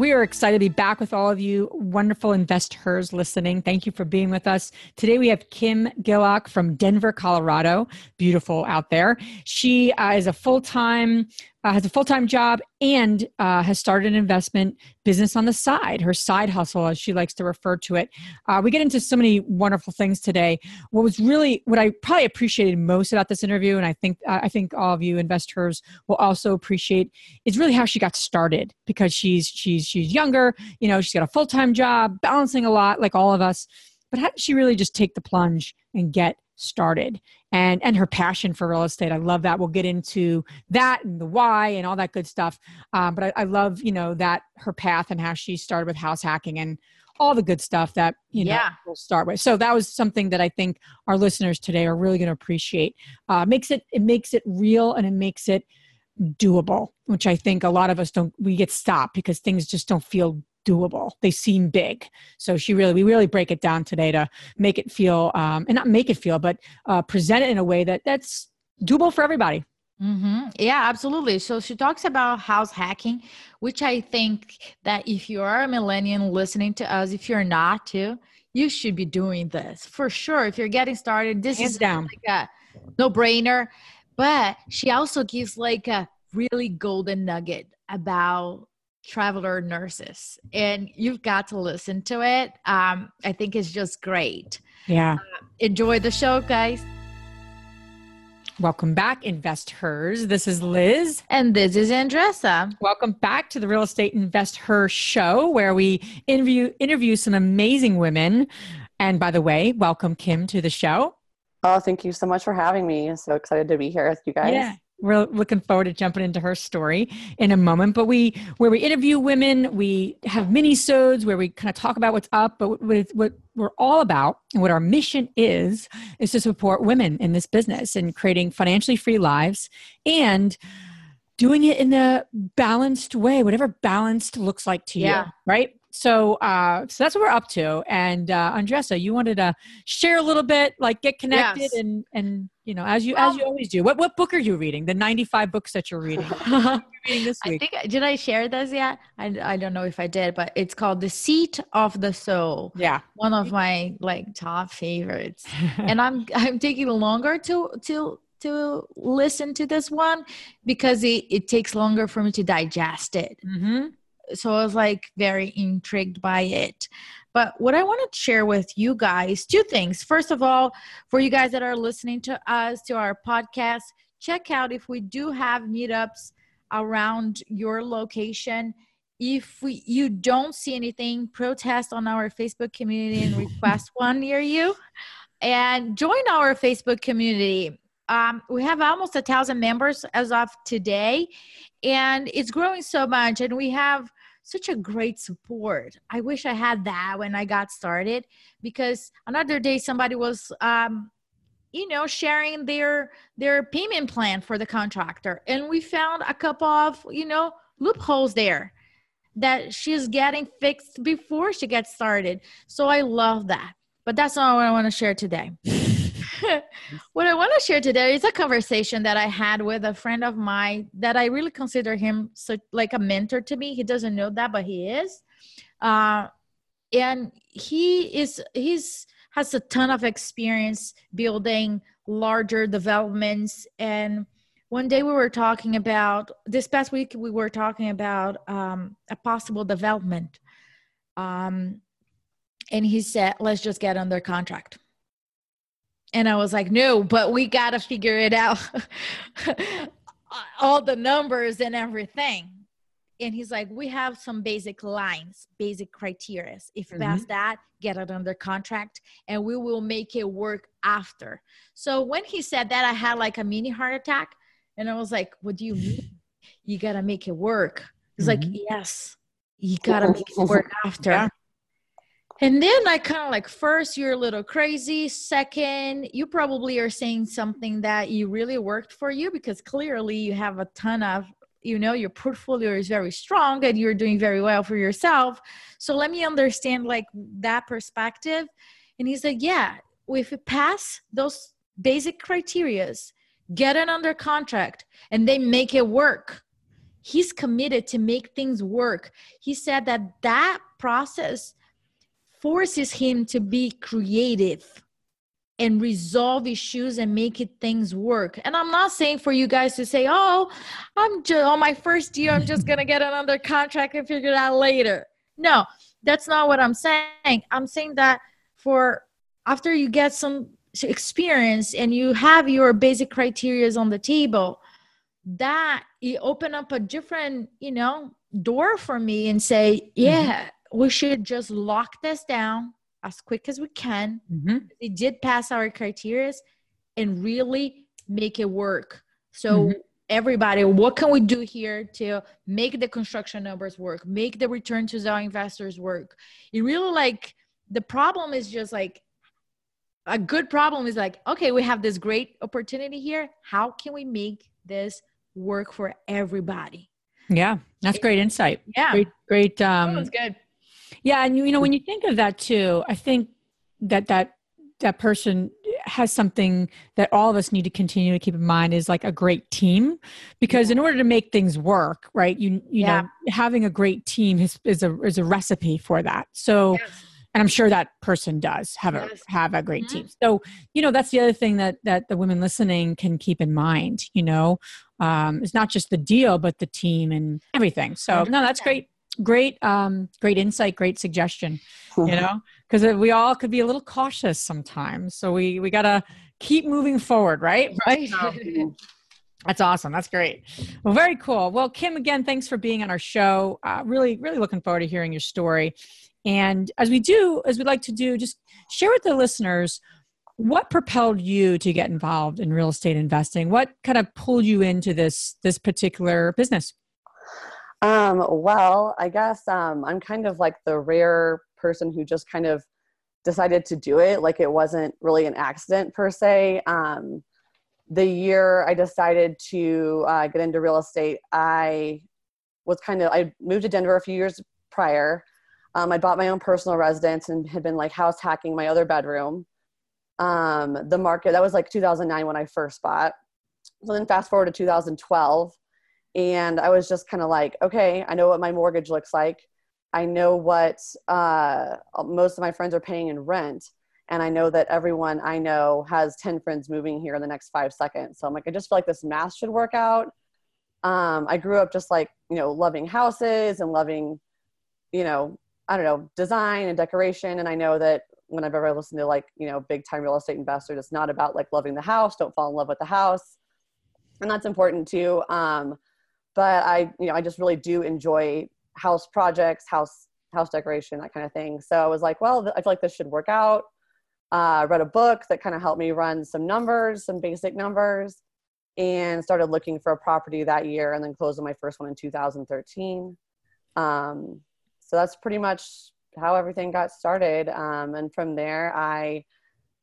We are excited to be back with all of you wonderful investors listening. Thank you for being with us. Today we have Kim Gillock from Denver, Colorado. Beautiful out there. She uh, is a full time uh, has a full time job and uh, has started an investment business on the side, her side hustle, as she likes to refer to it. Uh, we get into so many wonderful things today. What was really, what I probably appreciated most about this interview, and I think I think all of you investors will also appreciate, is really how she got started because she's she's she's younger. You know, she's got a full time job, balancing a lot, like all of us. But how did she really just take the plunge and get started and and her passion for real estate. I love that. We'll get into that and the why and all that good stuff. Um, but I, I, love you know that her path and how she started with house hacking and all the good stuff that you know yeah. we'll start with. So that was something that i think our listeners today are really going to appreciate. Uh, makes it it makes it real and it makes it doable which i think a lot of us don't we get stopped because things just don't feel doable. They seem big. So she really, we really break it down today to make it feel, um, and not make it feel, but uh, present it in a way that that's doable for everybody. Mm-hmm. Yeah, absolutely. So she talks about house hacking, which I think that if you are a millennial listening to us, if you're not too, you should be doing this for sure. If you're getting started, this Hands is down. like a no brainer. But she also gives like a really golden nugget about traveler nurses and you've got to listen to it um, i think it's just great yeah uh, enjoy the show guys Welcome back, investors. This is Liz. And this is Andresa. Welcome back to the Real Estate InvestHER show, where we interview interview some amazing women. And by the way, welcome Kim to the show. Oh, thank you so much for having me. I'm so excited to be here with you guys. Yeah we're looking forward to jumping into her story in a moment but we where we interview women we have mini sodes where we kind of talk about what's up but what, what we're all about and what our mission is is to support women in this business and creating financially free lives and doing it in a balanced way whatever balanced looks like to yeah. you right so uh so that's what we're up to and uh andresa you wanted to share a little bit like get connected yes. and and you know as you well, as you always do. What what book are you reading? The 95 books that you're reading, you're reading this week? i think did i share this yet? I, I don't know if i did but it's called the seat of the soul. Yeah. One of my like top favorites. And i'm i'm taking longer to to to listen to this one because it, it takes longer for me to digest it. Mm-hmm so I was like very intrigued by it. But what I want to share with you guys, two things. First of all, for you guys that are listening to us, to our podcast, check out if we do have meetups around your location. If we, you don't see anything, protest on our Facebook community and request one near you. And join our Facebook community. Um, we have almost a thousand members as of today, and it's growing so much. And we have such a great support. I wish I had that when I got started because another day somebody was um, you know sharing their their payment plan for the contractor. And we found a couple of you know loopholes there that she's getting fixed before she gets started. So i love that. But that's not what i want to share today what I want to share today is a conversation that I had with a friend of mine that I really consider him like a mentor to me. He doesn't know that, but he is. Uh, and he is he's has a ton of experience building larger developments and one day we were talking about this past week we were talking about um, a possible development um, and he said let's just get under contract and I was like, no, but we got to figure it out. All the numbers and everything. And he's like, we have some basic lines, basic criteria. If mm-hmm. past that, get it under contract and we will make it work after. So when he said that, I had like a mini heart attack. And I was like, what do you mean? You got to make it work. He's mm-hmm. like, yes, you got to make it work after. Yeah. And then I kind of like, first, you're a little crazy. Second, you probably are saying something that you really worked for you because clearly you have a ton of, you know, your portfolio is very strong and you're doing very well for yourself. So let me understand like that perspective. And he's like, yeah, if you pass those basic criterias, get it under contract, and they make it work. He's committed to make things work. He said that that process forces him to be creative and resolve issues and make it things work. And I'm not saying for you guys to say, "Oh, I'm just on my first year, I'm just gonna get another contract and figure it out later." No, that's not what I'm saying. I'm saying that for after you get some experience and you have your basic criterias on the table, that you open up a different, you know, door for me and say, mm-hmm. We should just lock this down as quick as we can. Mm-hmm. It did pass our criteria and really make it work. So mm-hmm. everybody, what can we do here to make the construction numbers work, make the return to our investors work? It really like the problem is just like a good problem is like, okay, we have this great opportunity here. How can we make this work for everybody? Yeah, that's great insight. Yeah, great, great. Um, that's good. Yeah, and you, you know when you think of that too, I think that that that person has something that all of us need to continue to keep in mind is like a great team because in order to make things work right you you yeah. know having a great team is, is a is a recipe for that so yes. and i'm sure that person does have yes. a have a great mm-hmm. team so you know that's the other thing that that the women listening can keep in mind you know um it's not just the deal but the team and everything so no that's great great um great insight great suggestion you know because we all could be a little cautious sometimes. So we we gotta keep moving forward right? Right? So, that's awesome. That's great. Well very cool. Well kim again thanks for being on our show. Uh, really really looking forward to hearing your story. And as we do as we like to do just share with the listeners what propelled you to get involved in real estate investing? What kind of pulled you into this this particular business um, well, I guess um, I'm kind of like the rare person who just kind of decided to do it. Like it wasn't really an accident per se. Um, the year I decided to uh, get into real estate, I was kind of, I moved to Denver a few years prior. Um, I bought my own personal residence and had been like house hacking my other bedroom. Um, the market, that was like 2009 when I first bought. So then fast forward to 2012 and i was just kind of like okay i know what my mortgage looks like. I know what uh, most of my friends are paying in rent. And i know that everyone i know has 10 friends moving here in the next five seconds. So i'm like i just feel like this math should work out. Um, i grew up just like you know loving houses and loving you know i don't know design and decoration. And i know that when i've ever listened to like you know big time real estate investors it's not about like loving the house don't fall in love with the house. And that's important too. Um, but I, you know, I just really do enjoy house projects, house house decoration, that kind of thing. So I was like, well, I feel like this should work out. Uh, read a book that kind of helped me run some numbers, some basic numbers, and started looking for a property that year, and then closed on my first one in 2013. Um, so that's pretty much how everything got started. Um, and from there, I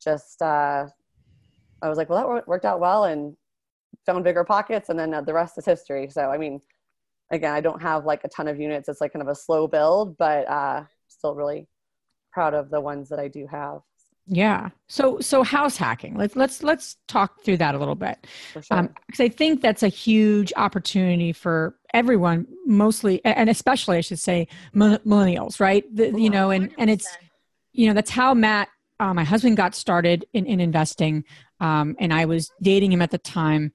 just uh, I was like, well, that worked out well, and found BiggerPockets and then uh, the rest is history. So i mean again i don't have like a ton of units. It's like kind of a slow build but uh still really proud of the ones that i do have. Yeah. So so house hacking. Let's let's let's talk through that a little bit. Because sure. um, i think that's a huge opportunity for everyone mostly and especially i should say millennials right? The, you know and 100%. and it's you know that's how matt uh, my husband got started in, in investing um, and i was dating him at the time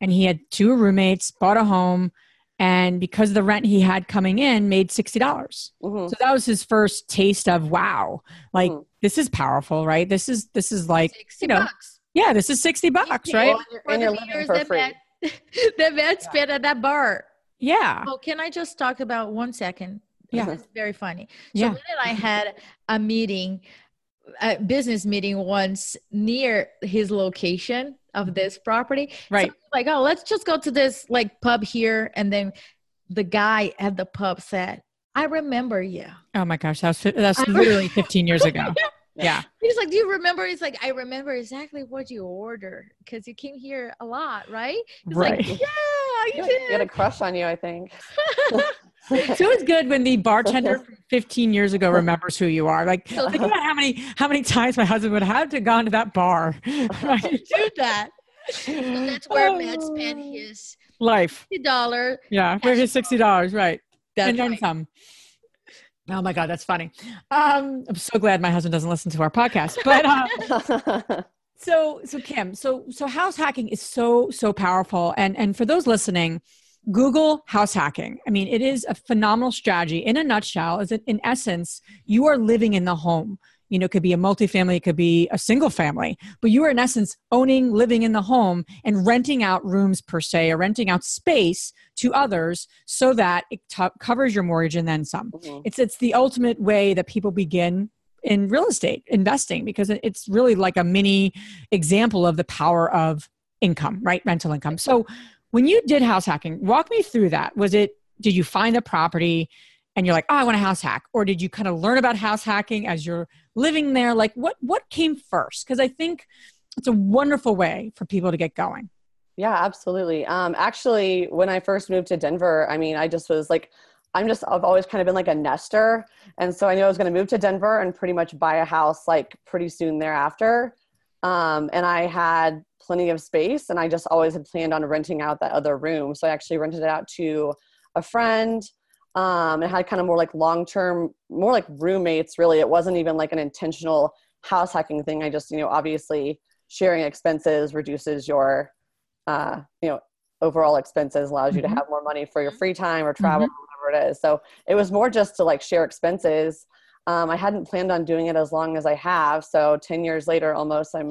and he had two roommates, bought a home, and because of the rent he had coming in, made sixty dollars. Mm-hmm. So that was his first taste of wow, like mm-hmm. this is powerful, right? This is this is like you know, bucks. yeah, this is sixty bucks, right? And you're living for free. the vet spit at that bar. Yeah. Oh, can I just talk about one second? Yeah, it's very funny. So yeah. I had a meeting, a business meeting once near his location of mm-hmm. this property. Right. So like, oh, let's just go to this like pub here. And then the guy at the pub said, I remember you. Oh my gosh, that's that's literally 15 years ago. yeah. He's like, Do you remember? He's like, I remember exactly what you ordered because you came here a lot, right? He's right. Like, yeah, you did. He had a crush on you, I think. so it's good when the bartender from 15 years ago remembers who you are. Like, think about how many how many times my husband would have to gone to that bar. Right? Do that. So that's where Matt spent his life. $60. Yeah, where his $60, right. That's and then right. some. Oh my God, that's funny. Um, I'm so glad my husband doesn't listen to our podcast. But uh, so, so Kim, so so house hacking is so so powerful, and and for those listening, Google house hacking. I mean, it is a phenomenal strategy. In a nutshell, is that in essence, you are living in the home. You know, it could be a multifamily, it could be a single family, but you are in essence owning, living in the home and renting out rooms per se, or renting out space to others so that it t- covers your mortgage and then some. Mhm. It's it's the ultimate way that people begin in real estate investing because it's really like a mini example of the power of income, right? Rental income. So when you did house hacking, walk me through that. Was it did you find a property and you're like, "Oh, I want a house hack," or did you kind of learn about house hacking as you're living there? Like what what came first? Because I think it's a wonderful way for people to get going. Yeah, absolutely. Um, actually, when I first moved to Denver, I mean, I just was like, I'm just, I've always kind of been like a nester. And so I knew I was going to move to Denver and pretty much buy a house like pretty soon thereafter. Um, and I had plenty of space and I just always had planned on renting out that other room. So I actually rented it out to a friend. Um, and had kind of more like long term, more like roommates, really. It wasn't even like an intentional house hacking thing. I just, you know, obviously sharing expenses reduces your uh, you know overall expenses allows you to Mhm. have more money for your free time or travel or whatever it is so it was more just to like share expenses um, i hadn't planned on doing it as long as i have so 10 years later almost i'm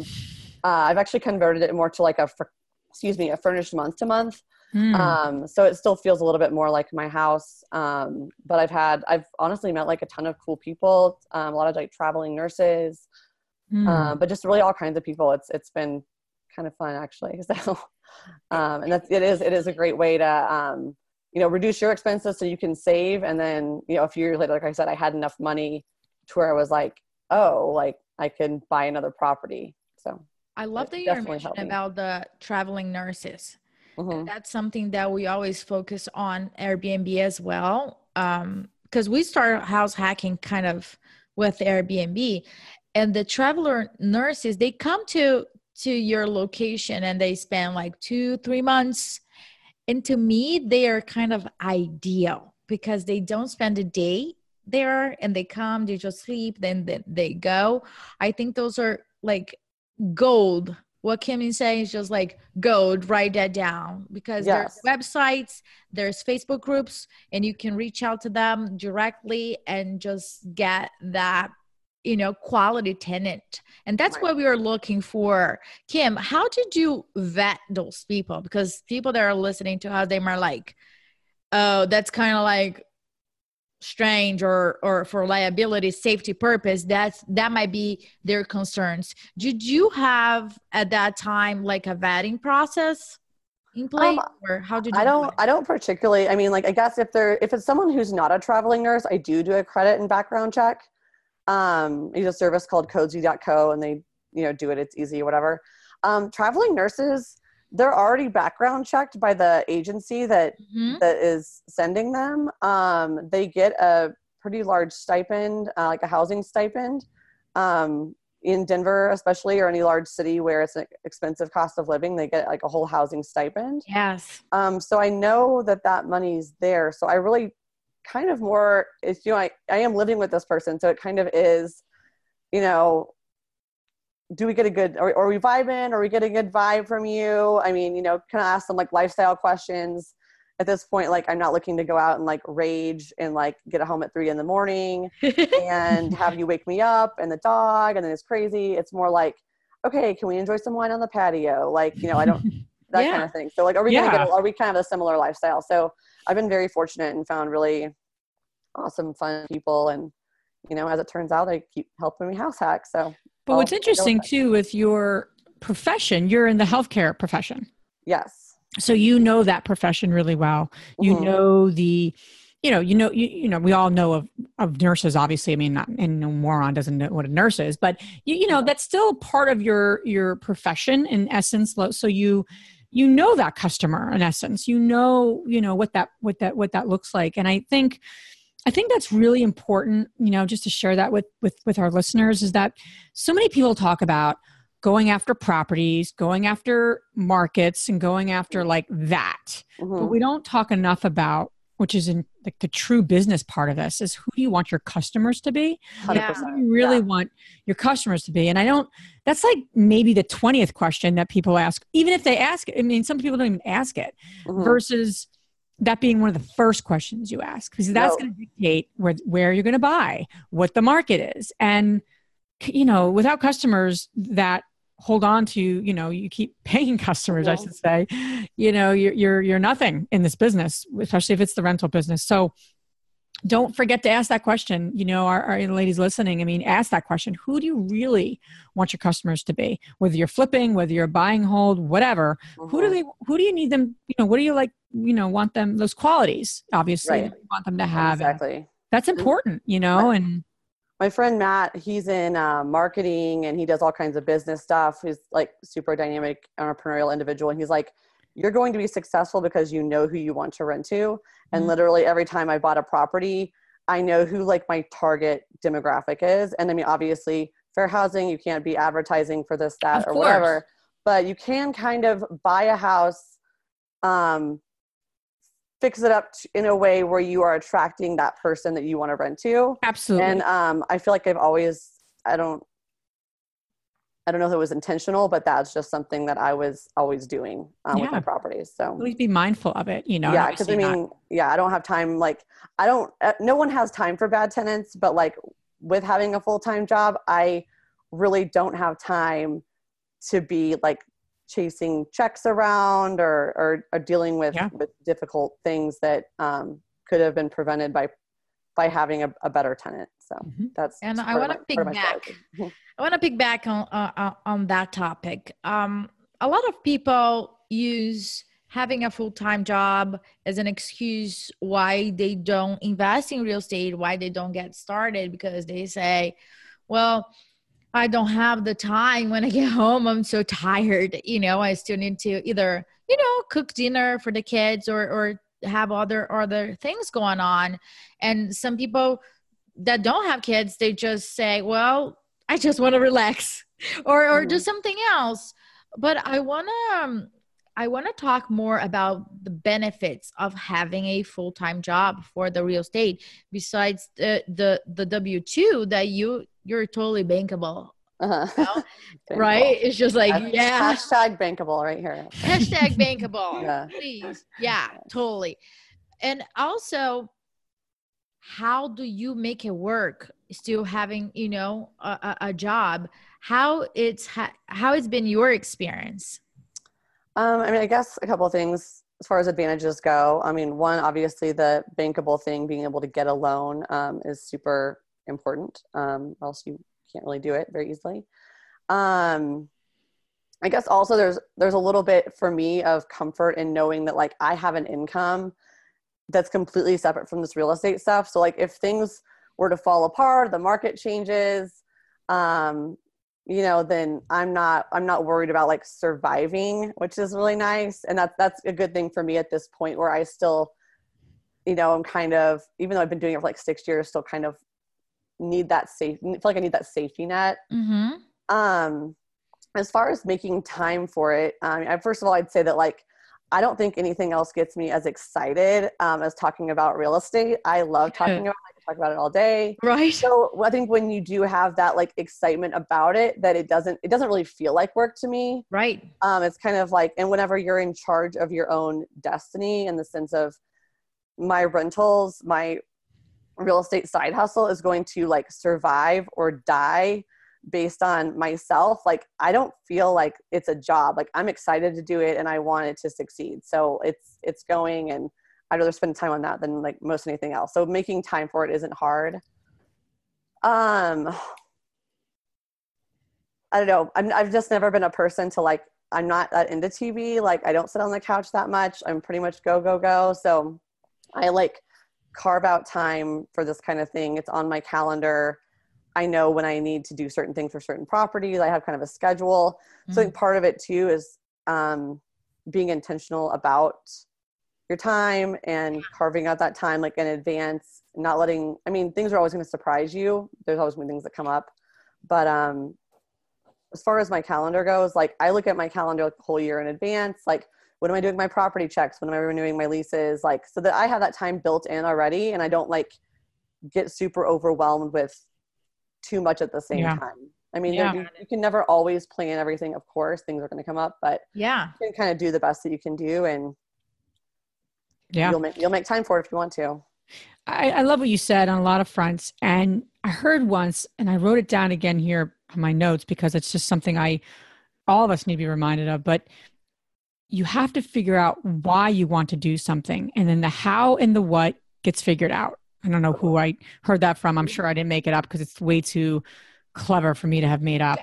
uh, i've actually converted it more to like a fur- excuse me a furnished month to month Hmm. um, so it still feels a little bit more like my house um, but i've had i've honestly met like a ton of cool people um, a lot of like traveling nurses Hmm. um, but just really all kinds of people. It's it's been kind of fun actually. So, um, and that's it is it is a great way to um, you know reduce your expenses so you can save, and then you know a few years later, like I said, I had enough money to where I was like, oh, like I can buy another property. So I love that you're mentioning about the traveling nurses. mhm. That's something that we always focus on Airbnb as well. Um, because we start house hacking kind of with Airbnb and the traveler nurses, they come to to your location and they spend like two, three months. And to me, they are kind of ideal because they don't spend a day there and they come, they just sleep, then they, they go. I think those are like gold. What Kim is saying is just like gold, write that down because Yes. there's websites, there's Facebook groups, and you can reach out to them directly and just get that you know quality tenant and that's Right. what we are looking for kim how did you vet those people because people that are listening to us they might like oh that's kind of like strange or or for liability safety purpose that's that might be their concerns did you have at that time like a vetting process in place Um, or how did you I do don't? I don't particularly I mean like I guess if they're if it's someone who's not a traveling nurse, I do do a credit and background check. Um use a service called cozy.co and they, you know, do it, it's easy, whatever. Um traveling nurses, they're already background checked by the agency that Mhm. that is sending them. Um they get a pretty large stipend, uh, like a housing stipend. Um in Denver, especially, or any large city where it's an expensive cost of living, they get like a whole housing stipend. yes Um, so I know that that money's there. So I really kind of more, it's, you know, I, I am living with this person. So it kind of is, you know, do we get a good, are, are we vibing? Are we getting a good vibe from you? I mean, you know, kind of ask them like lifestyle questions. At this point, like I'm not looking to go out and like rage and like get a home at three in the morning and have you wake me up and the dog and then it's crazy. It's more like, okay, can we enjoy some wine on the patio? Like, you know, I don't, that Yeah. kind of thing. So like, are we Yeah. gonna get? Are we kind of a similar lifestyle? So I've been very fortunate and found really awesome, fun people, and you know, as it turns out, they keep helping me house hack. So But I'll what's interesting too with your profession, you're in the healthcare profession. yes, So you know that profession really well. You Mhm. know the you know, you know, you, you know, we all know of, of nurses, obviously. I mean, not, and no moron doesn't know what a nurse is, but you, you know, that's still part of your, your profession in essence. So you, you know that customer in essence, you know, you know, what that, what that, what that looks like. And I think, I think that's really important, you know, just to share that with, with, with our listeners is that so many people talk about, going after properties, going after markets, and going after like that. Mm-hmm. But we don't talk enough about which is in like the true business part of this is who do you want your customers to be yeah. who do you really yeah. want your customers to be and i don't that's like maybe the 20th question that people ask even if they ask it i mean some people don't even ask it mm-hmm. versus that being one of the first questions you ask because that's no. going to dictate where, where you're going to buy what the market is and you know without customers that hold on to you know you keep paying customers i should say you know you're, you're you're nothing in this business especially if it's the rental business so don't forget to ask that question you know our, our ladies listening i mean ask that question who do you really want your customers to be whether you're flipping whether you're buying hold whatever mm-hmm. who do mm-hmm. they who do you need them you know what do you like you know want them those qualities obviously right. want them to have exactly that's important you know and my friend Matt, he's in uh, marketing and he does all kinds of business stuff. He's like super dynamic, entrepreneurial individual. And he's like, you're going to be successful because you know who you want to rent to. And mm-hmm. literally every time I bought a property, I know who like my target demographic is. And I mean, obviously, fair housing, you can't be advertising for this, that, of or course. whatever, but you can kind of buy a house um, fix it up in a way where you are attracting that person that you want to rent to. Absolutely. And um, I feel like I've always, I don't, I don't know if it was intentional, but that's just something that I was always doing um, yeah. with my properties. So please be mindful of it, you know. Yeah, because I mean, not. yeah, I don't have time. Like, I don't. Uh, no one has time for bad tenants, but like with having a full time job, I really don't have time to be like chasing checks around or, or, or dealing with, yeah. with difficult things that um, could have been prevented by by having a, a better tenant. So mm-hmm. that's and I want to pick back. I want to pick back on uh, uh, on that topic. Um, a lot of people use having a full time job as an excuse why they don't invest in real estate, why they don't get started, because they say, well I don't have the time when I get home. I'm so tired. You know, I still need to either, you know, cook dinner for the kids or or have other other things going on. And some people that don't have kids, they just say, "Well, I just want to relax," or or mm-hmm. do something else. But I wanna um, I want to talk more about the benefits of having a full-time job for the real estate besides the the, the W2 that you you're totally bankable. Uh-huh. You know? right? It's just like, yeah. Hashtag bankable right here. Hashtag bankable. yeah. Please. Yeah, totally. And also, how do you make it work still having, you know, a, a job? How it's ha- how it's been your experience? Um, I mean, I guess a couple of things as far as advantages go. I mean, one, obviously, the bankable thing, being able to get a loan, um, is super important. Um, else you can't really do it very easily. Um, I guess also there's there's a little bit for me of comfort in knowing that like I have an income that's completely separate from this real estate stuff. So like if things were to fall apart, the market changes, um, you know, then I'm not I'm not worried about like surviving, which is really nice, and that's that's a good thing for me at this point where I still, you know, I'm kind of even though I've been doing it for like six years, still kind of need that safe feel like i need that safety net. Mm-hmm. um as far as making time for it um, I, first of all i'd say that like i don't think anything else gets me as excited um, as talking about real estate. I love talking about talk about it all day. Right. So i think when you do have that like excitement about it that it doesn't it doesn't really feel like work to me. Right. Um it's kind of like and whenever you're in charge of your own destiny in the sense of my rentals my real estate side hustle is going to like survive or die based on myself like i don't feel like it's a job. Like i'm excited to do it and i want it to succeed. So it's it's going and i'd rather spend time on that than like most anything else so making time for it isn't hard um i don't know I'm, i've just never been a person to like i'm not that into tv like i don't sit on the couch that much i'm pretty much go go go so i like carve out time for this kind of thing. It's on my calendar. I know when I need to do certain things for certain properties. I have kind of a schedule. Mm-hmm. So I think mm-hmm. part of it too is um, being intentional about your time and carving out that time like in advance, not letting, I mean, things are always going to surprise you. There's always going to be things that come up. But um, as far as my calendar goes, like I look at my calendar like a whole year in advance. Like, when am I doing my property checks? When am I renewing my leases? Like, so that I have that time built in already and I don't like get super overwhelmed with too much at the same yeah. time. I mean, yeah. you, you, can never always plan everything, of course, things are going to come up, but yeah, you can kind of do the best that you can do and yeah, you'll make, you'll make time for it if you want to. I, I love what you said on a lot of fronts. And I heard once, and I wrote it down again here on my notes because it's just something I, all of us need to be reminded of, but you have to figure out why you want to do something. And then the how and the what gets figured out. I don't know who I heard that from. I'm sure I didn't make it up because it's way too clever for me to have made up.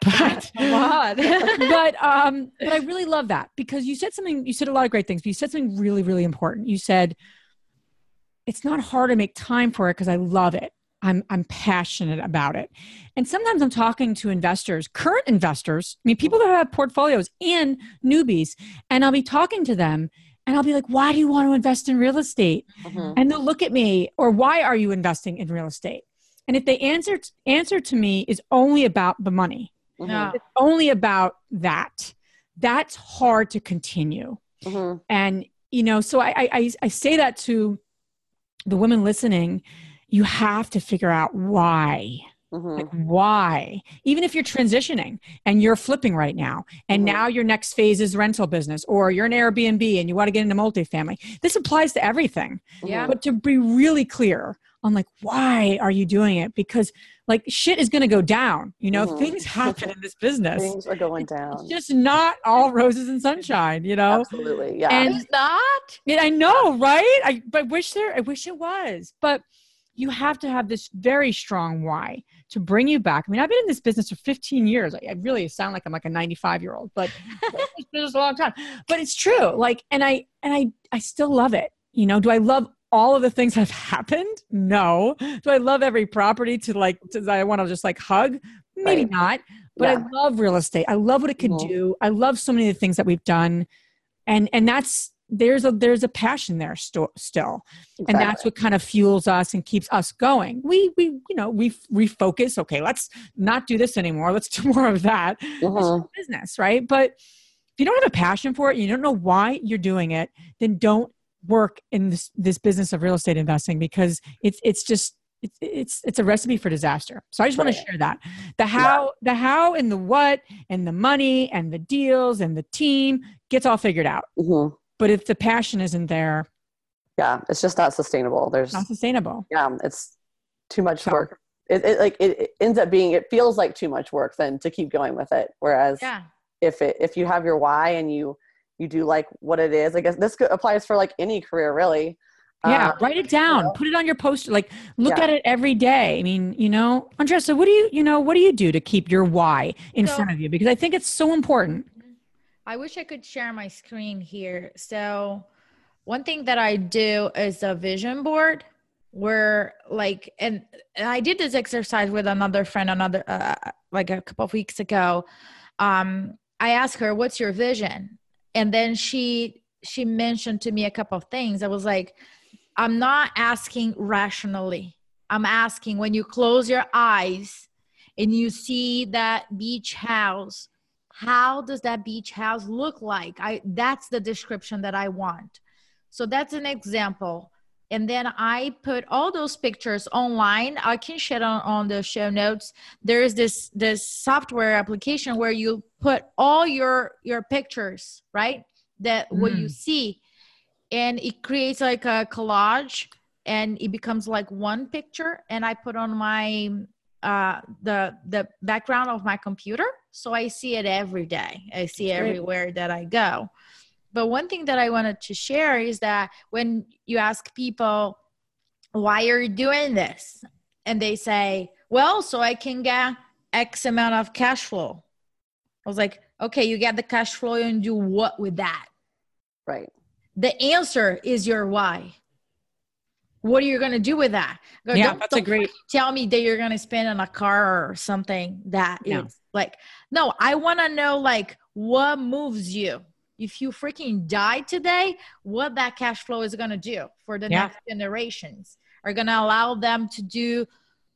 but, but um, but I really love that because you said something. You said a lot of great things, but you said something really, really important. You said it's not hard to make time for it because I love it. I'm I'm passionate about it. And sometimes I'm talking to investors, current investors, I mean people that have portfolios and newbies, and I'll be talking to them and I'll be like, "Why do you want to invest in real estate?" Mm-hmm. And they'll look at me, or "Why are you investing in real estate?" And if they answer answer to me is only about the money, mm-hmm. it's only about that. That's hard to continue. Mm-hmm. And you know, so I, I I say that to the women listening you have to figure out why. Mm-hmm. Like why? Even if you're transitioning and you're flipping right now, and mm-hmm. now your next phase is rental business, or you're an Airbnb and you want to get into multifamily. This applies to everything. Yeah. But to be really clear on like why are you doing it? Because like shit is going to go down. You know, mm-hmm. things happen in this business. things are going down. It's just not all roses and sunshine. You know, absolutely. Yeah, and it's not. Yeah, I know, right? I but wish there. I wish it was, but you have to have this very strong why to bring you back. I mean, I've been in this business for 15 years. I, I really sound like I'm like a 95 year old, but it's been a long time. But it's true. Like, and I and I I still love it. You know, do I love all of the things have happened? No. Do I love every property to like to I want to just like hug? Maybe right. not. But yeah. I love real estate. I love what it can mm-hmm. do. I love so many of the things that we've done. And and that's there's a there's a passion there st- still exactly. and that's what kind of fuels us and keeps us going we we you know we refocus okay let's not do this anymore let's do more of that mm-hmm. business right but if you don't have a passion for it you don't know why you're doing it then don't work in this this business of real estate investing because it's it's just it's it's it's a recipe for disaster. So I just right. want to share that. The how yeah. the how and the what and the money and the deals and the team gets all figured out. Mm-hmm. But if the passion isn't there, yeah, it's just not sustainable. There's not sustainable. Yeah, it's too much so, work. It, it like it, it, ends up being. It feels like too much work then to keep going with it. Whereas, yeah. if it if you have your why and you you do like what it is, I guess this applies for like any career really. Yeah, um, write it down. You know? Put it on your poster. Like look yeah. at it every day. I mean, you know, Andresa, what do you, you know, what do you do to keep your why in so, front of you? Because I think it's so important. I wish I could share my screen here. So, one thing that I do is a vision board where like and, and I did this exercise with another friend another uh, like a couple of weeks ago. Um I asked her, "What's your vision?" And then she she mentioned to me a couple of things. I was like, "I'm not asking rationally. I'm asking when you close your eyes and you see that beach house how does that beach house look like i that's the description that i want so that's an example and then i put all those pictures online i can share on, on the show notes there's this this software application where you put all your your pictures right that mm. what you mm. see and it creates like a collage and it becomes like one picture and i put on my uh, the the background of my computer, so I see it every day. I see everywhere that I go. But one thing that I wanted to share is that when you ask people, "Why are you doing this?" and they say, "Well, so I can get X amount of cash flow," I was like, "Okay, you get the cash flow and do what with that?" Right. The answer is your why. what are you going to do with that? Yeah, don't, that's don't a great. Tell me that you're going to spend on a car or something that yeah. is like, no, I want to know like what moves you. If you freaking die today, what that cash flow is going to do for the yeah. next generations. Are going to allow them to do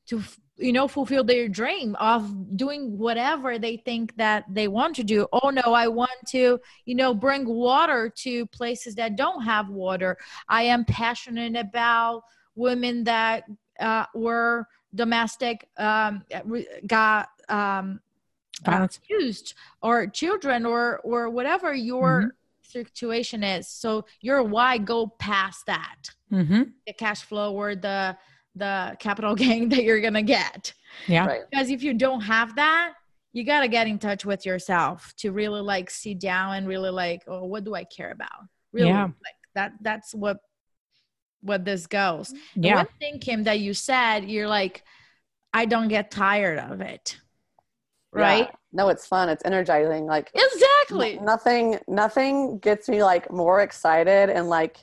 to you know fulfill their dream of doing whatever they think that they want to do. Oh no i want to you know bring water to places that don't have water. I am passionate about women that uh, were domestic um, got um, abused or children or or whatever your mm-hmm. situation is so your why go past that mm-hmm. the cash flow or the the capital gain that you're gonna get. Yeah. Right. Because if you don't have that, you gotta get in touch with yourself to really like sit down and really like, oh, what do I care about? Really yeah. like that that's what what this goes. Yeah. one thing, Kim, that you said, you're like, I don't get tired of it. Right? Yeah. No, it's fun. It's energizing. Like exactly. N- nothing nothing gets me like more excited and like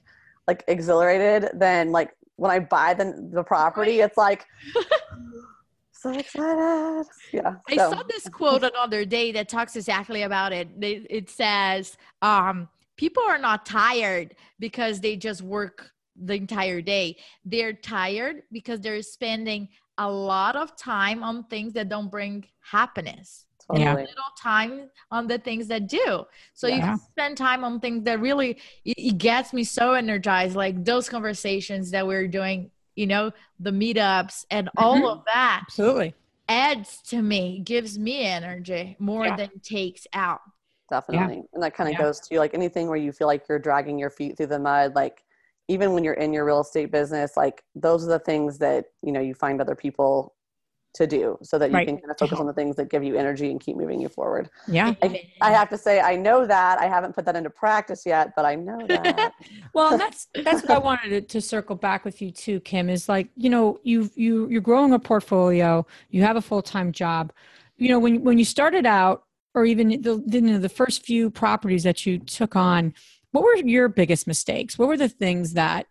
like exhilarated than like when I buy the the property, it's like so excited. Yeah. I so. saw this quote another day that talks exactly about it. It says, um, people are not tired because they just work the entire day. They're tired because they're spending a lot of time on things that don't bring happiness. Totally. Yeah. little time on the things that do. So yeah. you spend time on things that really it, it, gets me so energized, like those conversations that we're doing, you know, the meetups and mm-hmm. all of that. Absolutely. Adds to me, gives me energy more yeah. than takes out. Definitely. And that kind of goes to like anything where you feel like you're dragging your feet through the mud, like even when you're in your real estate business, like those are the things that, you know, you find other people to do so that you right. can kind of focus on the things that give you energy and keep moving you forward. Yeah. I, I, have to say, I know that I haven't put that into practice yet, but I know that. well, that's, that's what I wanted to, to, circle back with you too, Kim, is like, you know, you, you, you're growing a portfolio, you have a full-time job, you know, when, when you started out or even the, you know, the first few properties that you took on, what were your biggest mistakes? What were the things that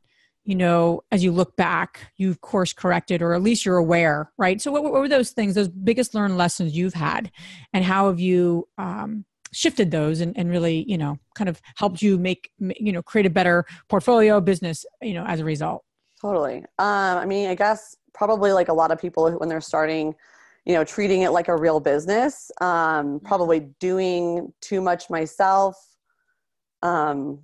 you know, as you look back, you've course corrected, or at least you're aware, right? So, what, what were those things, those biggest learned lessons you've had, and how have you um, shifted those and, and really, you know, kind of helped you make, you know, create a better portfolio business, you know, as a result? Totally. Um, I mean, I guess probably like a lot of people when they're starting, you know, treating it like a real business, um, probably doing too much myself, um,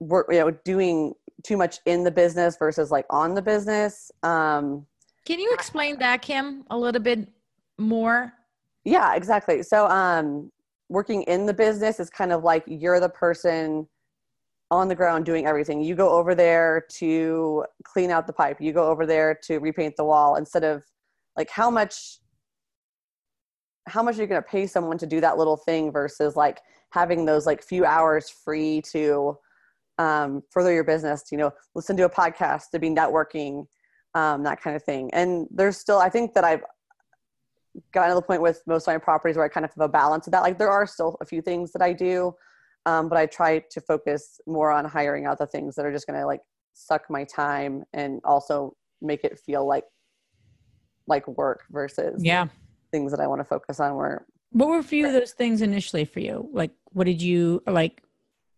work, you know, doing too much in the business versus like on the business. Um, Can you explain that, Kim, a little bit more? Yeah, exactly. So, um, working in the business is kind of like you're the person on the ground doing everything. You go over there to clean out the pipe, you go over there to repaint the wall instead of like how much how much are you going to pay someone to do that little thing versus like having those like few hours free to um, further your business, to, you know, listen to a podcast, to be networking, um, that kind of thing. And there's still, I think that I've gotten to the point with most of my properties where I kind of have a balance of that. Like there are still a few things that I do, um, but I try to focus more on hiring out the things that are just going to like suck my time and also make it feel like like work versus yeah things that I want to focus on. Where what were a few of those things initially for you? Like, what did you like?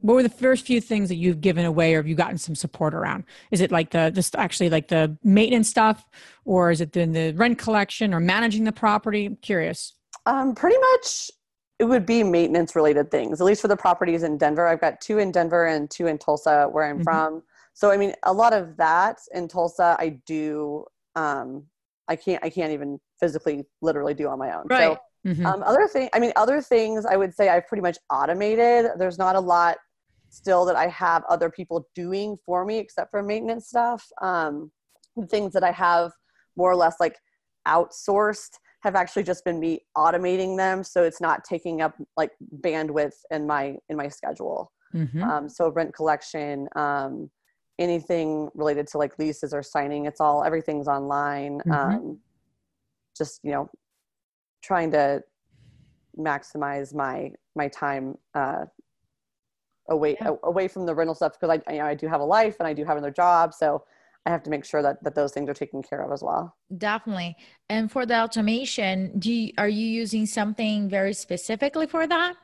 what were the first few things that you've given away or have you gotten some support around is it like the just actually like the maintenance stuff or is it the, the rent collection or managing the property i'm curious um, pretty much it would be maintenance related things at least for the properties in denver i've got two in denver and two in tulsa where i'm mm-hmm. from so i mean a lot of that in tulsa i do um, i can't i can't even physically literally do on my own right. so Mm-hmm. Um, other thing, I mean, other things I would say I've pretty much automated. There's not a lot still that I have other people doing for me except for maintenance stuff. Um, things that I have more or less like outsourced have actually just been me automating them so it's not taking up like bandwidth in my in my schedule mm-hmm. um, so rent collection um, anything related to like leases or signing it's all everything's online mm-hmm. um, just you know trying to maximize my my time uh, away yeah. away from the rental stuff because I you know, I do have a life and I do have another job, so I have to make sure that that those things are taken care of as well. Definitely. And for the automation, do you, are you using something very specifically for that?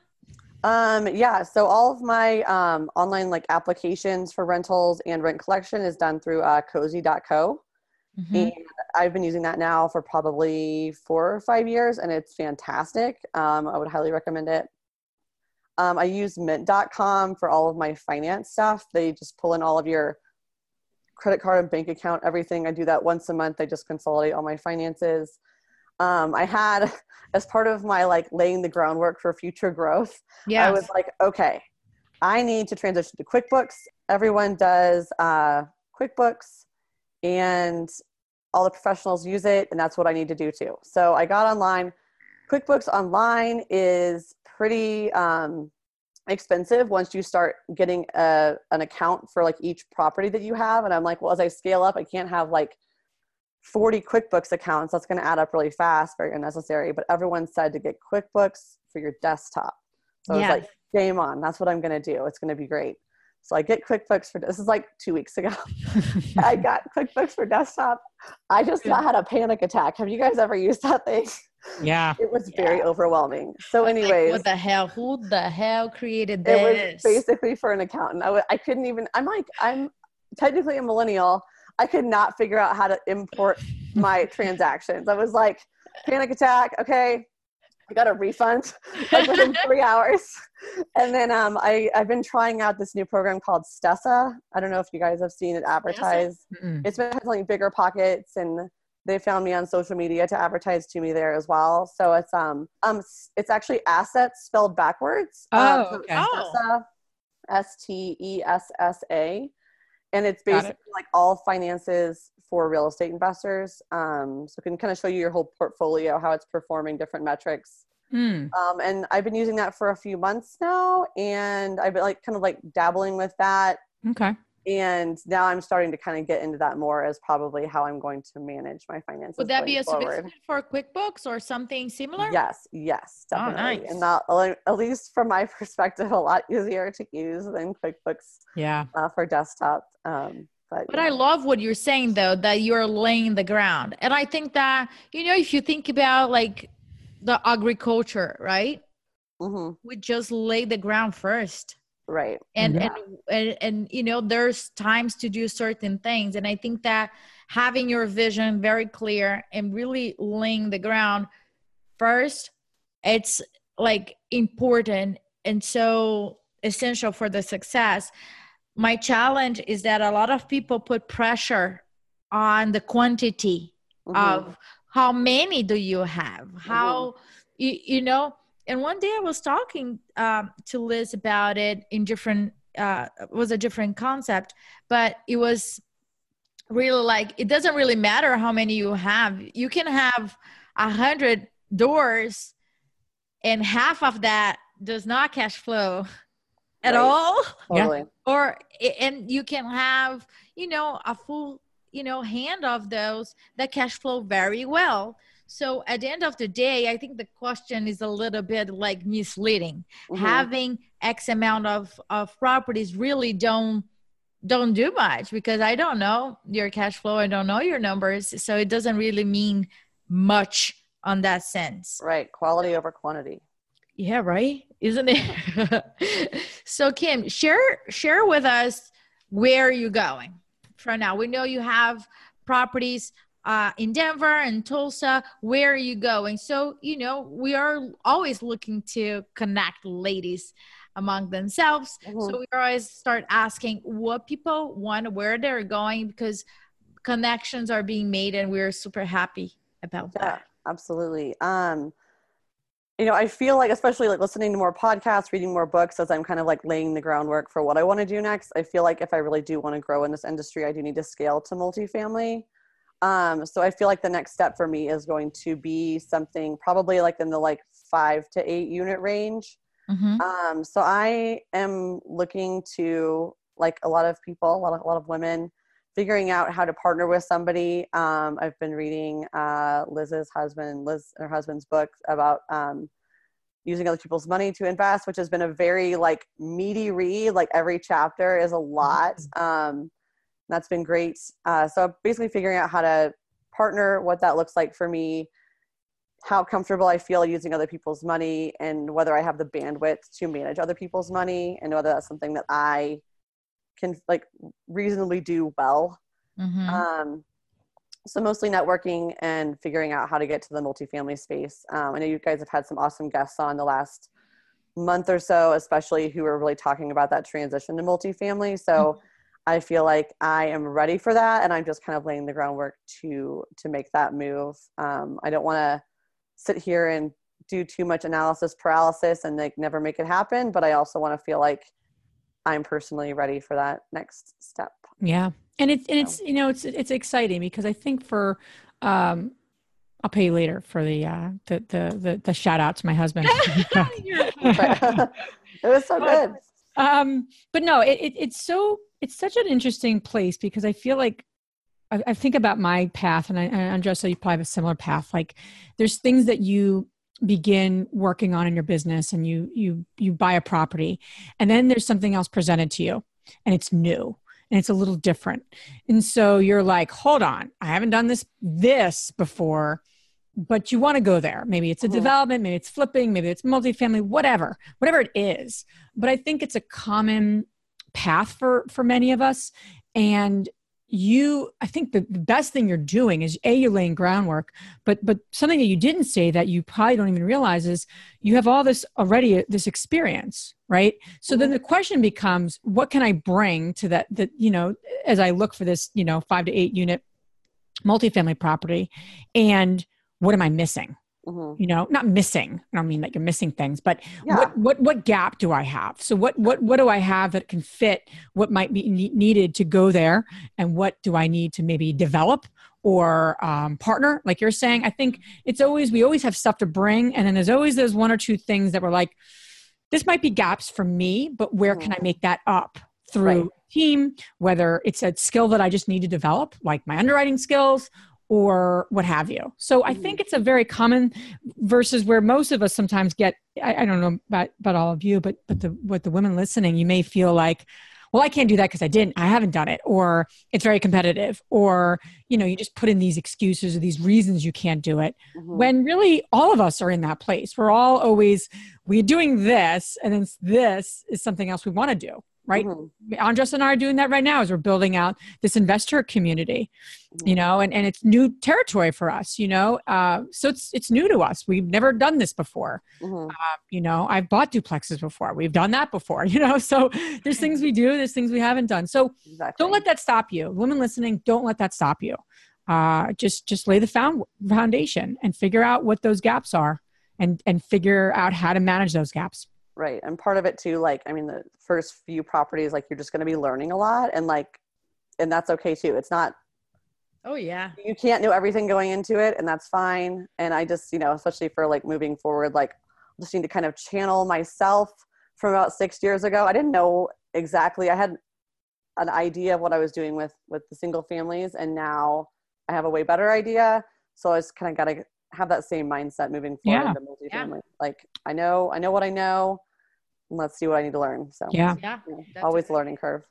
Um, yeah, so all of my um, online like applications for rentals and rent collection is done through uh, cozy.co. Mm-hmm. And I've been using that now for probably four or five years, and it's fantastic. Um, I would highly recommend it. Um, I use mint.com for all of my finance stuff. They just pull in all of your credit card and bank account, everything. I do that once a month. I just consolidate all my finances. Um, I had, as part of my like laying the groundwork for future growth, yes. I was like, okay, I need to transition to QuickBooks. Everyone does uh, QuickBooks and all the professionals use it and that's what i need to do too. So i got online. Quickbooks online is pretty um, expensive once you start getting a, an account for like each property that you have and i'm like well as i scale up i can't have like 40 quickbooks accounts. That's going to add up really fast very unnecessary but everyone said to get quickbooks for your desktop. So yeah. i was like game on. That's what i'm going to do. It's going to be great so I get QuickBooks for this is like two weeks ago. I got QuickBooks for desktop. I just yeah. had a panic attack. Have you guys ever used that thing? Yeah. It was very overwhelming. So, anyways, like, what the hell? Who the hell created this? It was basically for an accountant. I w- I couldn't even. I'm like I'm technically a millennial. I could not figure out how to import my transactions. I was like, panic attack. Okay, I got a refund like within three hours. And then um, I, I've been trying out this new program called Stessa. I don't know if you guys have seen it advertised. mm It's been having BiggerPockets and they found me on social media to advertise to me there as well. So it's um um it's actually assets spelled backwards. Oh, um, so okay. Stessa, S T E S S A, and it's basically it. like all finances for real estate investors. Um, so it can kind of show you your whole portfolio, how it's performing, different metrics. Mm. Um, and I've been using that for a few months now, and I've been like kind of like dabbling with that. Okay. And now I'm starting to kind of get into that more as probably how I'm going to manage my finances. Would that be a solution for QuickBooks or something similar? Yes, yes, oh, definitely. Oh, nice. And that, at least from my perspective, a lot easier to use than QuickBooks. Yeah. Uh, for desktop. Um, but, but I love what you're saying though, that you're laying the ground. And I think that, you know, if you think about like the agriculture, right? Mm-hmm. We just lay the ground first. Right. And, yeah. and, and, and, you know, there's times to do certain things. And I think that having your vision very clear and really laying the ground first, it's like important and so essential for the success my challenge is that a lot of people put pressure on the quantity mm-hmm. of how many do you have how mm-hmm. you, you know and one day i was talking um, to liz about it in different uh, was a different concept but it was really like it doesn't really matter how many you have you can have a hundred doors and half of that does not cash flow at right. all totally. Or and you can have you know a full you know hand of those that cash flow very well. So at the end of the day i think the question is a little bit like misleading. Mm-hmm. having x amount of of properties really don't don't do much because i don't know your cash flow. I don't know your numbers. So it doesn't really mean much on that sense. Right. Quality over quantity yeah, right. Isn't it? so Kim, share share with us where you're going from now. We know you have properties uh, in Denver and Tulsa. Where are you going? So you know we are always looking to connect ladies among themselves. Mm-hmm. So we always start asking what people want, where they're going, because connections are being made, and we're super happy about yeah, that. Absolutely. Um, you know, I feel like, especially like listening to more podcasts, reading more books, as I'm kind of like laying the groundwork for what I want to do next. I feel like if I really do want to grow in this industry, I do need to scale to multifamily. Um, so I feel like the next step for me is going to be something probably like in the like five to eight unit range. Mm-hmm. Um, so I am looking to like a lot of people, a lot of, a lot of women figuring out how to partner with somebody. Um, I've been reading uh, Liz's husband, Liz, her husband's book about um, using other people's money to invest, which has been a very like meaty read. Like every chapter is a lot. Mm-hmm. Um, that's been great. Uh, so basically figuring out how to partner, what that looks like for me, how comfortable I feel using other people's money, and whether I have the bandwidth to manage other people's money, and whether that's something that I can like reasonably do well. Mm-hmm. Um, so mostly networking and figuring out how to get to the multifamily space. Um, I know you guys have had some awesome guests on the last month or so, especially who are really talking about that transition to multifamily. So mm-hmm. I feel like I am ready for that, and I'm just kind of laying the groundwork to to make that move. Um, I don't want to sit here and do too much analysis paralysis and like never make it happen, but I also want to feel like I'm personally ready for that next step. Yeah, and it's and it's you know it's it's exciting because I think for um, I'll pay you later for the uh, the, the the the shout out to my husband. it was so good. Um, but no, it, it, it's so it's such an interesting place because I feel like I, I think about my path, and I, and Andresa, you probably have a similar path. Like, there's things that you begin working on in your business, and you you you buy a property, and then there's something else presented to you, and it's new and it's a little different. And so you're like, hold on, I haven't done this this before, but you want to go there. Maybe it's a mm-hmm. development, maybe it's flipping, maybe it's multifamily, whatever, whatever it is. But I think it's a common path for for many of us. And you i think the, best thing you're doing is a you're laying groundwork but but something that you didn't say that you probably don't even realize is you have all this already uh, this experience right? So then mm-hmm. the question becomes what can i bring to that that you know as i look for this you know five to eight unit multifamily property and what am i missing mm-hmm. you know not missing i don't mean that you're missing things but yeah. what, what what gap do i have so what what what do i have that can fit what might be needed to go there and what do i need to maybe develop or um, partner like you're saying i think it's always we always have stuff to bring and then there's always those one or two things that we're like this might be gaps for me but where mm-hmm. can i make that up through right. team whether it's a skill that i just need to develop like my underwriting skills or what have you. So I think mm-hmm. it's a very common versus where most of us sometimes get. I, I don't know about about all of you, but but the what the women listening, you may feel like, well, I can't do that because I didn't, I haven't done it, or it's very competitive, or you know, you just put in these excuses or these reasons you can't do it. Mm-hmm. When really, all of us are in that place. We're all always we're doing this, and then this is something else we want to do right? Mm-hmm. Andresa and I are doing that right now as we're building out this investor community, mm-hmm. you know, and, and it's new territory for us, you know. Uh, so it's it's new to us. We've never done this before. Mm-hmm. Uh, you know, I've bought duplexes before. We've done that before, you know. So there's things we do, there's things we haven't done. So exactly. don't let that stop you. Women listening, don't let that stop you. Uh, just just lay the found, foundation and figure out what those gaps are and and figure out how to manage those gaps right and part of it too like i mean the first few properties like you're just going to be learning a lot and like and that's okay too it's not oh yeah you can't know everything going into it and that's fine and i just you know especially for like moving forward like just need to kind of channel myself from about six years ago i didn't know exactly i had an idea of what i was doing with with the single families and now i have a way better idea so i just kind of got to have that same mindset moving forward yeah. The multifamily. Yeah. Like I know, I know what I know. Let's see what I need to learn. So yeah, yeah you know, always learning curve.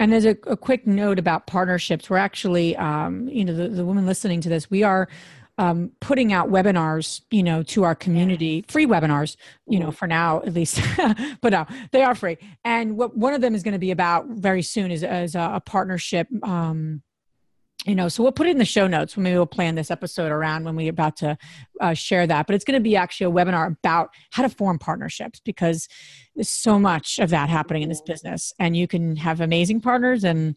And there's a, a, quick note about partnerships. We're actually, um, you know, the, the women listening to this, we are um, putting out webinars, you know, to our community, free webinars, you know, mm-hmm. for now at least, but no, they are free. And what one of them is going to be about very soon is, is a, a partnership um, you know so we'll put it in the show notes maybe we'll plan this episode around when we're about to uh, share that. But it's going to be actually a webinar about how to form partnerships because there's so much of that happening in this business and you can have amazing partners and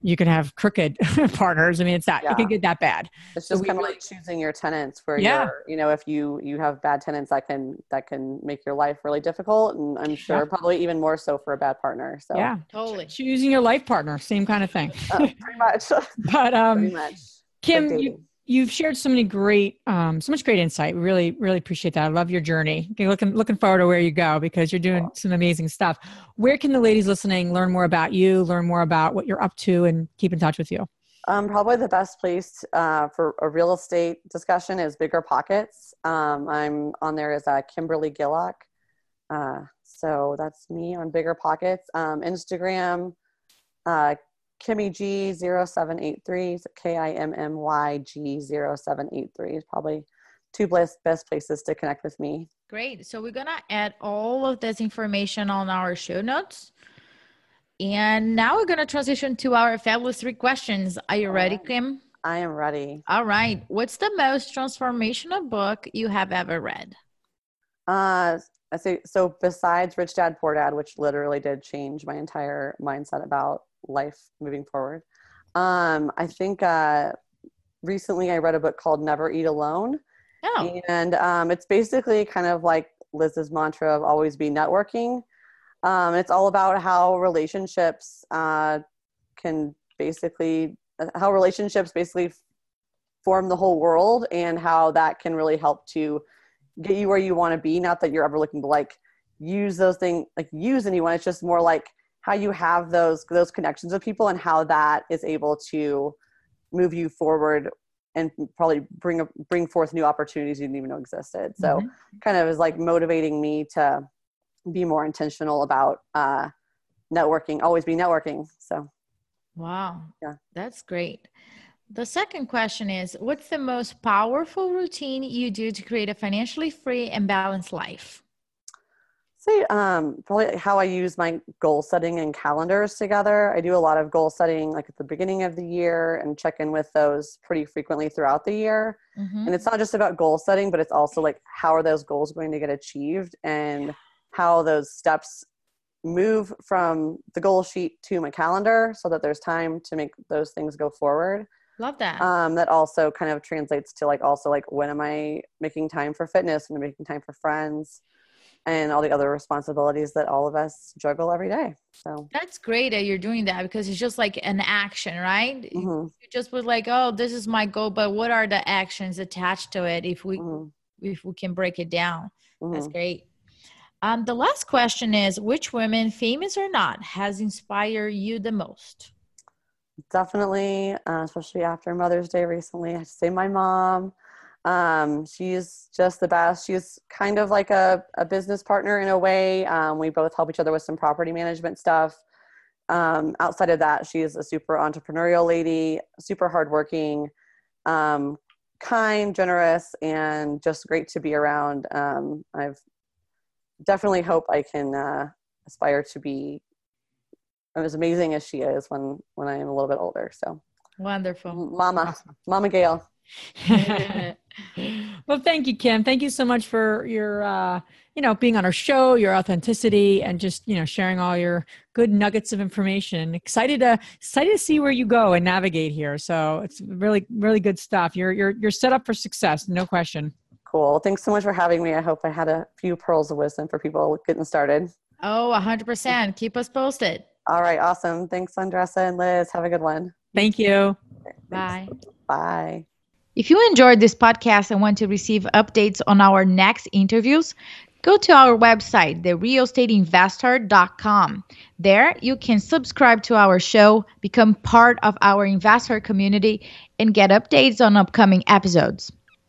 you can have crooked partners. I mean, it's that yeah. it can get that bad. It's just so kind of really, like choosing your tenants where yeah. you're, you know, if you you have bad tenants that can that can make your life really difficult, and I'm sure yeah. probably even more so for a bad partner. So yeah, totally choosing your life partner, same kind of thing. Uh, pretty much. but um, pretty much. Kim, you, you've shared so many great um, so much great insight. We really really appreciate that. I love your journey. Looking looking forward to where you go because you're doing some amazing stuff. Where can the ladies listening learn more about you learn more about what you're up to and keep in touch with you? Um, probably the best place uh, for a real estate discussion is BiggerPockets. Um, i'm on there as uh, kimberly gillock. Uh, so that's me on BiggerPockets. Um, Instagram, uh, Kimmy G 0783, K I M M Y G 0783 is probably two best, best places to connect with me. Great. So we're going to add all of this information on our show notes. And now we're going to transition to our fabulous three questions. Are you ready. Kim? I am ready. All right. What's the most transformational book you have ever read? Uh, I say so. Besides Rich Dad Poor Dad, which literally did change my entire mindset about life moving forward, um, I think uh, recently I read a book called Never Eat Alone, oh. and um, it's basically kind of like Liz's mantra of always be networking. Um, it's all about how relationships uh, can basically how relationships basically form the whole world and how that can really help to get you where you want to be not that you're ever looking to like use those things like use anyone it's just more like how you have those those connections with people and how that is able to move you forward and probably bring a, bring forth new opportunities you didn't even know existed. So mm-hmm. kind of is like motivating me to be more intentional about uh networking always be networking. So wow. Yeah. That's great. The second question is What's the most powerful routine you do to create a financially free and balanced life? Say, um, probably how I use my goal setting and calendars together. I do a lot of goal setting like at the beginning of the year and check in with those pretty frequently throughout the year. Mm-hmm. And it's not just about goal setting, but it's also like how are those goals going to get achieved and how those steps move from the goal sheet to my calendar so that there's time to make those things go forward. Love that. Um, that also kind of translates to like also like when am I making time for fitness? When am I making time for friends? And all the other responsibilities that all of us juggle every day. So that's great that you're doing that because it's just like an action, right? Mm-hmm. You just was like, oh, this is my goal, but what are the actions attached to it if we mm-hmm. if we can break it down? Mm-hmm. That's great. Um, the last question is which women, famous or not, has inspired you the most? definitely, uh, especially after Mother's Day recently. I have to say my mom. Um, she's just the best. She's kind of like a, a business partner in a way. Um, we both help each other with some property management stuff. Um, outside of that, she's a super entrepreneurial lady, super hardworking, um, kind, generous, and just great to be around. Um, I've definitely hope I can uh, aspire to be as amazing as she is when when I am a little bit older. So wonderful, Mama, awesome. Mama Gail. well, thank you, Kim. Thank you so much for your, uh, you know, being on our show, your authenticity, and just you know sharing all your good nuggets of information. Excited to excited to see where you go and navigate here. So it's really really good stuff. You're you're you're set up for success, no question. Cool. Thanks so much for having me. I hope I had a few pearls of wisdom for people getting started. Oh, 100%. Keep us posted. All right, awesome. Thanks, Andresa and Liz. Have a good one. Thank you. Bye. Bye. If you enjoyed this podcast and want to receive updates on our next interviews, go to our website, therealestateinvesther.com. There, you can subscribe to our show, become part of our investor community, and get updates on upcoming episodes.